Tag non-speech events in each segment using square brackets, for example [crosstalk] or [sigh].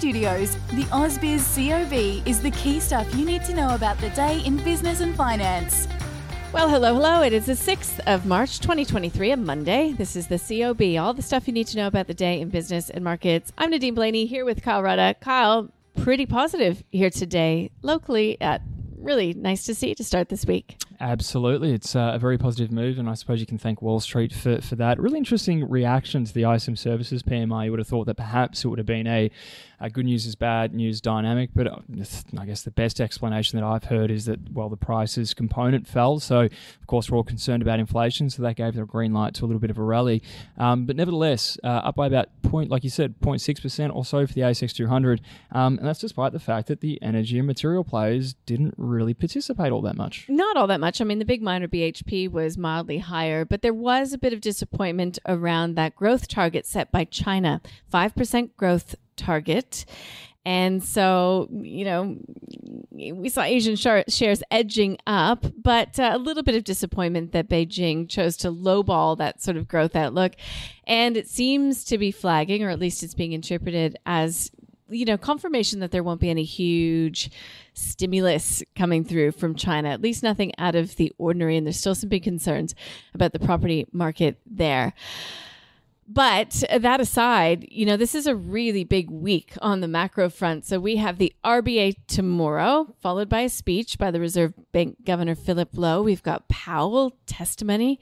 Studios, the AusBiz COB is the key stuff you need to know about the day in business and finance. Well, hello, hello. It is the 6th of March, 2023, a Monday. This is the COB, all the stuff you need to know about the day in business and markets. I'm Nadine Blayney here with Kyle Rodda. Kyle, pretty positive here today, locally. At really nice to see to start this week. Absolutely. It's uh, a very positive move, and I suppose you can thank Wall Street for, for that. Really interesting reaction to the ISM Services PMI. You would have thought that perhaps it would have been a, a good news is bad news dynamic, but uh, I guess the best explanation that I've heard is that, well, the prices component fell. So, of course, we're all concerned about inflation, so that gave the green light to a little bit of a rally. Um, but nevertheless, uh, up by about point, like you said, 0.6% or so for the ASX 200. Um, and that's despite the fact that the energy and material players didn't really participate all that much. Not all that much much. I mean, the big miner BHP was mildly higher, but there was a bit of disappointment around that growth target set by China 5% growth target. And so, you know, we saw Asian shares edging up, but uh, a little bit of disappointment that Beijing chose to lowball that sort of growth outlook. And it seems to be flagging, or at least it's being interpreted as you know, confirmation that there won't be any huge stimulus coming through from China, at least nothing out of the ordinary. And there's still some big concerns about the property market there. But that aside, you know, this is a really big week on the macro front. So we have the RBA tomorrow, followed by a speech by the Reserve Bank Governor Philip Lowe. We've got Powell testimony,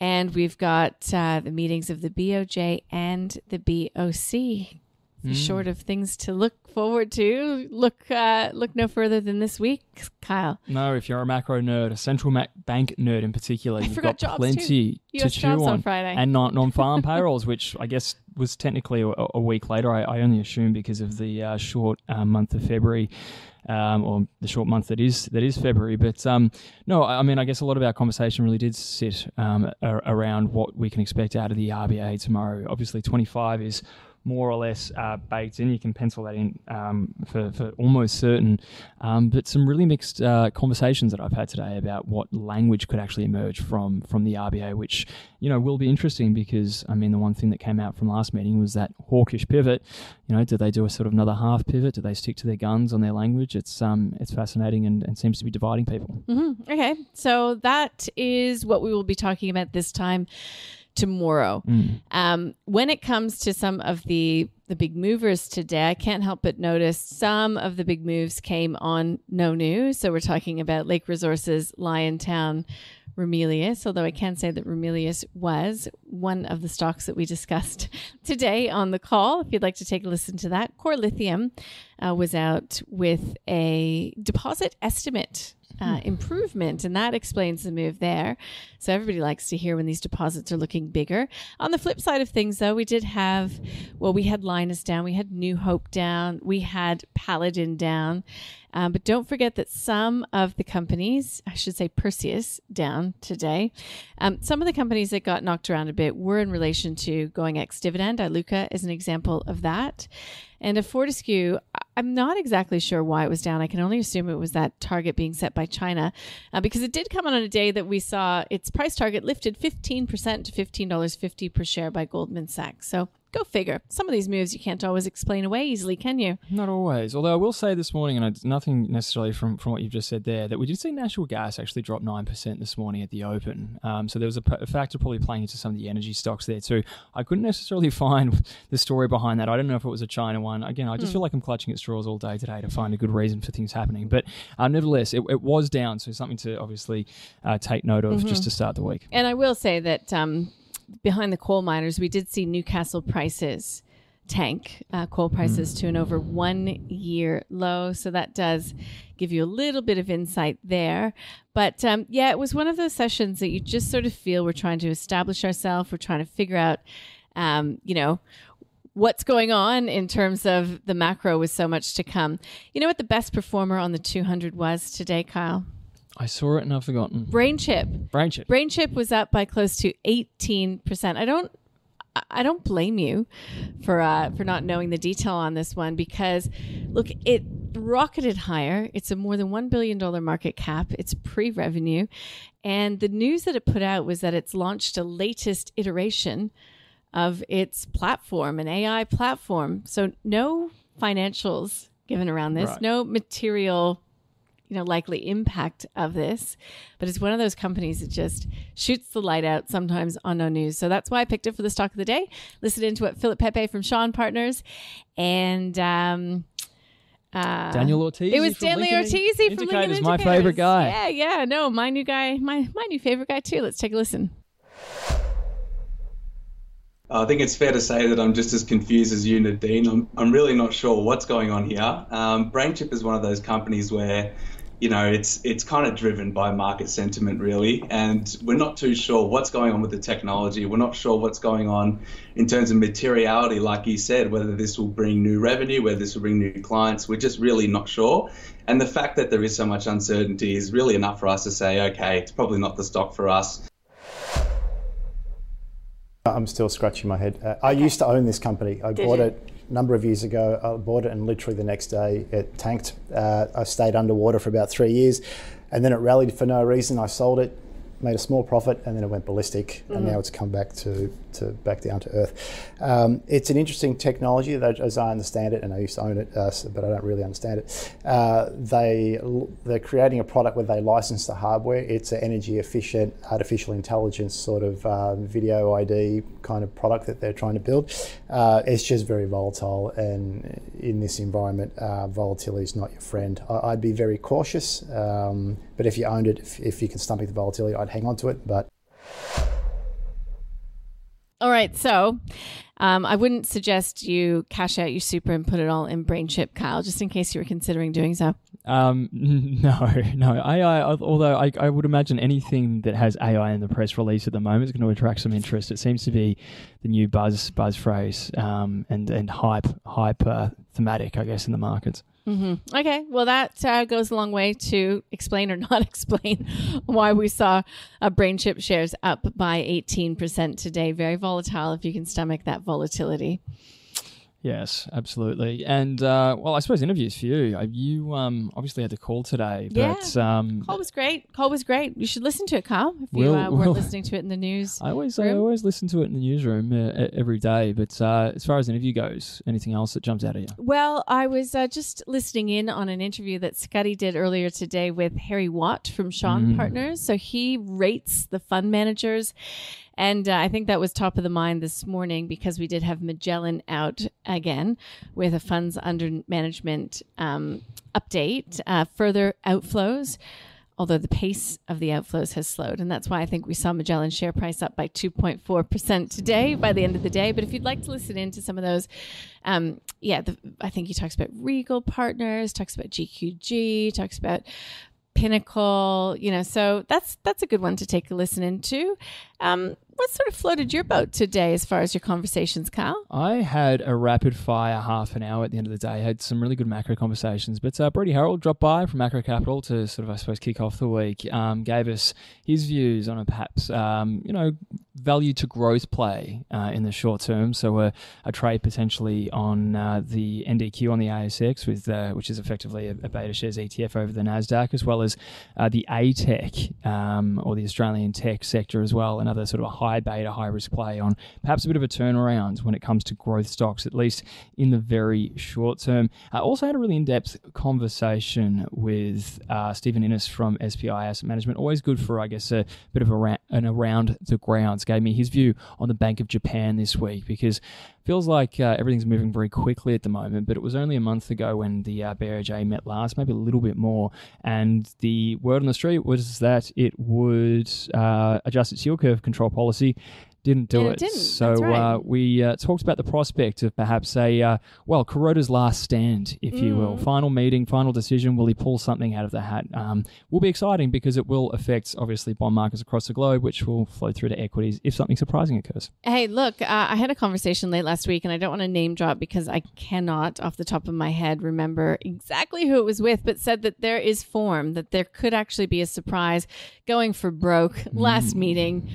and we've got uh, the meetings of the BOJ and the BOC mm. short of things to look forward to, look uh, look no further than this week, Kyle. No, if you're a macro nerd, a central ma- bank nerd in particular, I you've got plenty to chew on. on Friday. and not [laughs] non-farm payrolls, which I guess was technically a, a week later. I, I, only assume because of the uh, short uh, month of February. Um, or the short month that is that is February. But um, no, I mean, I guess a lot of our conversation really did sit um, around what we can expect out of the RBA tomorrow. Obviously, 25 is more or less uh, baked in. You can pencil that in um, for, for almost certain. Um, but some really mixed uh, conversations that I've had today about what language could actually emerge from from the RBA, which you know will be interesting because I mean the one thing that came out from last meeting was that hawkish pivot. You know, do they do a sort of another half pivot? Do they stick to their guns on their language? It's um it's fascinating and, and seems to be dividing people. Mm-hmm. Okay, so that is what we will be talking about this time tomorrow. Mm. Um, when it comes to some of the the big movers today, I can't help but notice some of the big moves came on no news. So we're talking about Lake Resources, Liontown, Ramelius, although I can say that Ramelius was one of the stocks that we discussed [laughs] today on the call. If you'd like to take a listen to that, Core Lithium uh, was out with a deposit estimate uh, hmm. improvement, and that explains the move there. So everybody likes to hear when these deposits are looking bigger. On the flip side of things, though, we did have, well, we had Lynas down, we had New Hope down, we had Paladin down. Um, but don't forget that some of the companies, I should say Perseus, down today. Um, some of the companies that got knocked around a bit were in relation to going ex dividend. Iluka is an example of that. And a Fortescue, I'm not exactly sure why it was down. I can only assume it was that target being set by China uh, because it did come on a day that we saw its price target lifted 15% to $15.50 per share by Goldman Sachs. So Go figure. Some of these moves you can't always explain away easily, can you? Not always. Although I will say this morning, and it's nothing necessarily from, from what you've just said there, that we did see natural gas actually drop 9% this morning at the open. Um, so there was a, a, factor probably playing into some of the energy stocks there too. I couldn't necessarily [laughs] find the story behind that. I don't know if it was a China one. Again, I just mm. feel like I'm clutching at straws all day today to find a good reason for things happening. But uh, nevertheless, it, it, was down. So something to obviously uh, take note of mm-hmm. just to start the week. And I will say that um, behind the coal miners, we did see Newcastle prices tank uh, coal prices mm. to an over one year low. So that does give you a little bit of insight there. But um, yeah, it was one of those sessions that you just sort of feel we're trying to establish ourselves. We're trying to figure out, um, you know, what's going on in terms of the macro with so much to come. You know what the best performer on the 200 was today, Kyle? I saw it and I've forgotten. BrainChip. Brain chip. BrainChip was up by close to 18%. I don't I don't blame you for uh, for not knowing the detail on this one because look, it rocketed higher. It's a more than one billion dollar market cap. It's pre-revenue, and the news that it put out was that it's launched a latest iteration of its platform, an AI platform. So no financials given around this, right. no material you know likely impact of this but it's one of those companies that just shoots the light out sometimes on no news so that's why i picked it for the stock of the day listen into what philip pepe from Shaw and Partners and um, uh, Daniel Ortiz. It was Stanley Ortiz from Lincoln is my favorite guy. Yeah, yeah. No, my new guy, my my new favorite guy too. Let's take a listen. I think it's fair to say that I'm just as confused as you, Nadine. I'm, I'm really not sure what's going on here. Um, BrainChip is one of those companies where you know, it's it's kind of driven by market sentiment really, and we're not too sure what's going on with the technology. We're not sure what's going on in terms of materiality, like you said, whether this will bring new revenue, whether this will bring new clients. We're just really not sure. And the fact that there is so much uncertainty is really enough for us to say, okay, it's probably not the stock for us. I'm still scratching my head. Uh, I used to own this company. I Did bought you? it a number of years ago. I bought it, and literally the next day it tanked. Uh, I stayed underwater for about three years, and then it rallied for no reason. I sold it, made a small profit, and then it went ballistic, mm-hmm. and now it's come back to, to back down to earth. Um, it's an interesting technology, that, as I understand it, and I used to own it, uh, but I don't really understand it. Uh, they they're creating a product where they license the hardware. It's an energy efficient, artificial intelligence sort of um, video ID kind of product that they're trying to build. Uh, it's just very volatile, and in this environment, uh, volatility is not your friend. I, would be very cautious, um, but if you owned it, if, if you can stomach the volatility, I'd hang on to it. But all right, so um, I wouldn't suggest you cash out your super and put it all in BrainChip, Kyle, just in case you were considering doing so. Um, [laughs] no, no. AI, although I, I would imagine anything that has AI in the press release at the moment is going to attract some interest. It seems to be the new buzz buzz phrase um, and and hype hype uh, thematic, I guess, in the markets. Mm-hmm. Okay, well, that uh, goes a long way to explain or [laughs] not explain why we saw a BrainChip shares up by 18% today. Very volatile if you can stomach that volatility. Yes, absolutely. And uh, well, I suppose interviews for you. You um, obviously had the call today, but yeah. um, call was great. Call was great. You should listen to it, Carl. If you we'll, uh, weren't we'll, listening to it in the news, I always room. I always listen to it in the newsroom uh, every day. But uh, as far as interview goes, anything else that jumps out at you? Well, I was uh, just listening in on an interview that Scotty did earlier today with Harry Watt from and mm. Partners. So he rates the fund managers and uh, I think that was top of the mind this morning because we did have Magellan out again with a funds under management um, update, uh, further outflows. Although the pace of the outflows has slowed. And that's why I think we saw Magellan share price up by 2.4% today by the end of the day. But if you'd like to listen in to some of those, um, yeah, the, I think he talks about Regal Partners, talks about GQG, talks about Pinnacle, you know, so that's that's a good one to take a listen into. Um, what sort of floated your boat today as far as your conversations, Carl? I had a rapid fire half an hour at the end of the day. I had some really good macro conversations. But uh, Brady Harold dropped by from Macro Capital to sort of, I suppose, kick off the week. Um, gave us his views on a perhaps, um, you know, value to growth play uh, in the short term. So a, a trade potentially on uh, the NDQ on the ASX, with uh, which is effectively a, a, beta shares ETF over the Nasdaq, as well as uh, the ATech um, or the Australian tech sector as well. Another sort of a high high beta, high risk play on perhaps a bit of a turnaround when it comes to growth stocks, at least in the very short term. I also had a really in depth conversation with uh, Stephen Innes from SPI Asset Management. Always good for, I guess, a bit of a an around the grounds. Gave me his view on the Bank of Japan this week because feels like uh, everything's moving very quickly at the moment, but it was only a month ago when the uh, BOJ met last, maybe a little bit more. And the word on the street was that it would uh, adjust its yield curve control policy didn't do it. it. Didn't. So right. uh, we uh, talked about the prospect of perhaps a uh, well, Kuroda's last stand, if you will, Mm. final meeting, final decision. Will he pull something out of the hat? Um, will be exciting because it will affect obviously bond markets across the globe, which will flow through to equities if something surprising occurs. Hey, look, uh, I had a conversation late last week, and I don't want to name drop because I cannot, off the top of my head, remember exactly who it was with, but said that there is form, that there could actually be a surprise going for broke last meeting.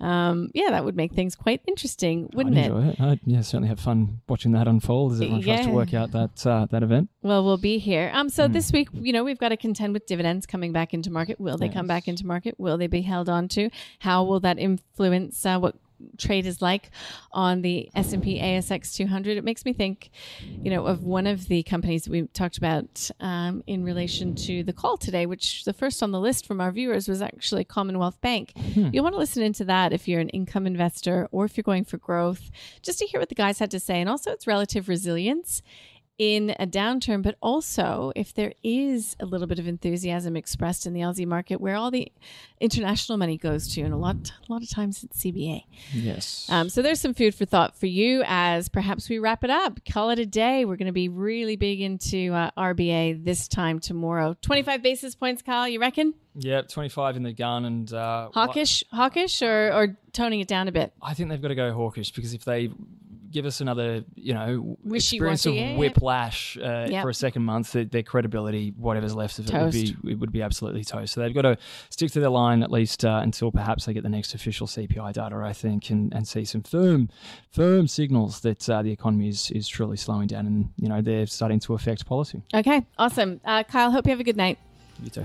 Um, yeah, that would make things quite interesting, wouldn't I'd it? enjoy it. I'd yeah, certainly have fun watching that unfold as everyone tries to work out that uh, that event. Well, we'll be here. Um, so this week, you know, we've got to contend with dividends coming back into market. Will they come back into market? Will they be held on to? How will that influence uh, what trade is like on the S&P ASX 200? It makes me think, you know, of one of the companies we talked about um, in relation to the call today, which the first on the list from our viewers was actually Commonwealth Bank. You'll want to listen into that if you're an income investor or if you're going for growth, just to hear what the guys had to say and also its relative resilience in a downturn, but also if there is a little bit of enthusiasm expressed in the Aussie market, where all the international money goes to, and a lot, a lot of times it's CBA. Yes. Um, so there's some food for thought for you as perhaps we wrap it up, call it a day. We're going to be really big into uh, RBA this time tomorrow. 25 basis points, Kyle. You reckon yeah, 25 in the gun and uh, hawkish, hawkish, or or toning it down a bit? I think they've got to go hawkish because if they give us another, you know, Wishy-washy, experience of yeah, whiplash uh, Yep. for a second month, their, their credibility, whatever's left of it, would be it would be absolutely toast. So they've got to stick to their line at least uh, until perhaps they get the next official CPI data, I think, and, and see some firm firm signals that uh, the economy is is truly slowing down, and you know they're starting to affect policy. Okay, awesome. Uh, Kyle, hope you have a good night. You too.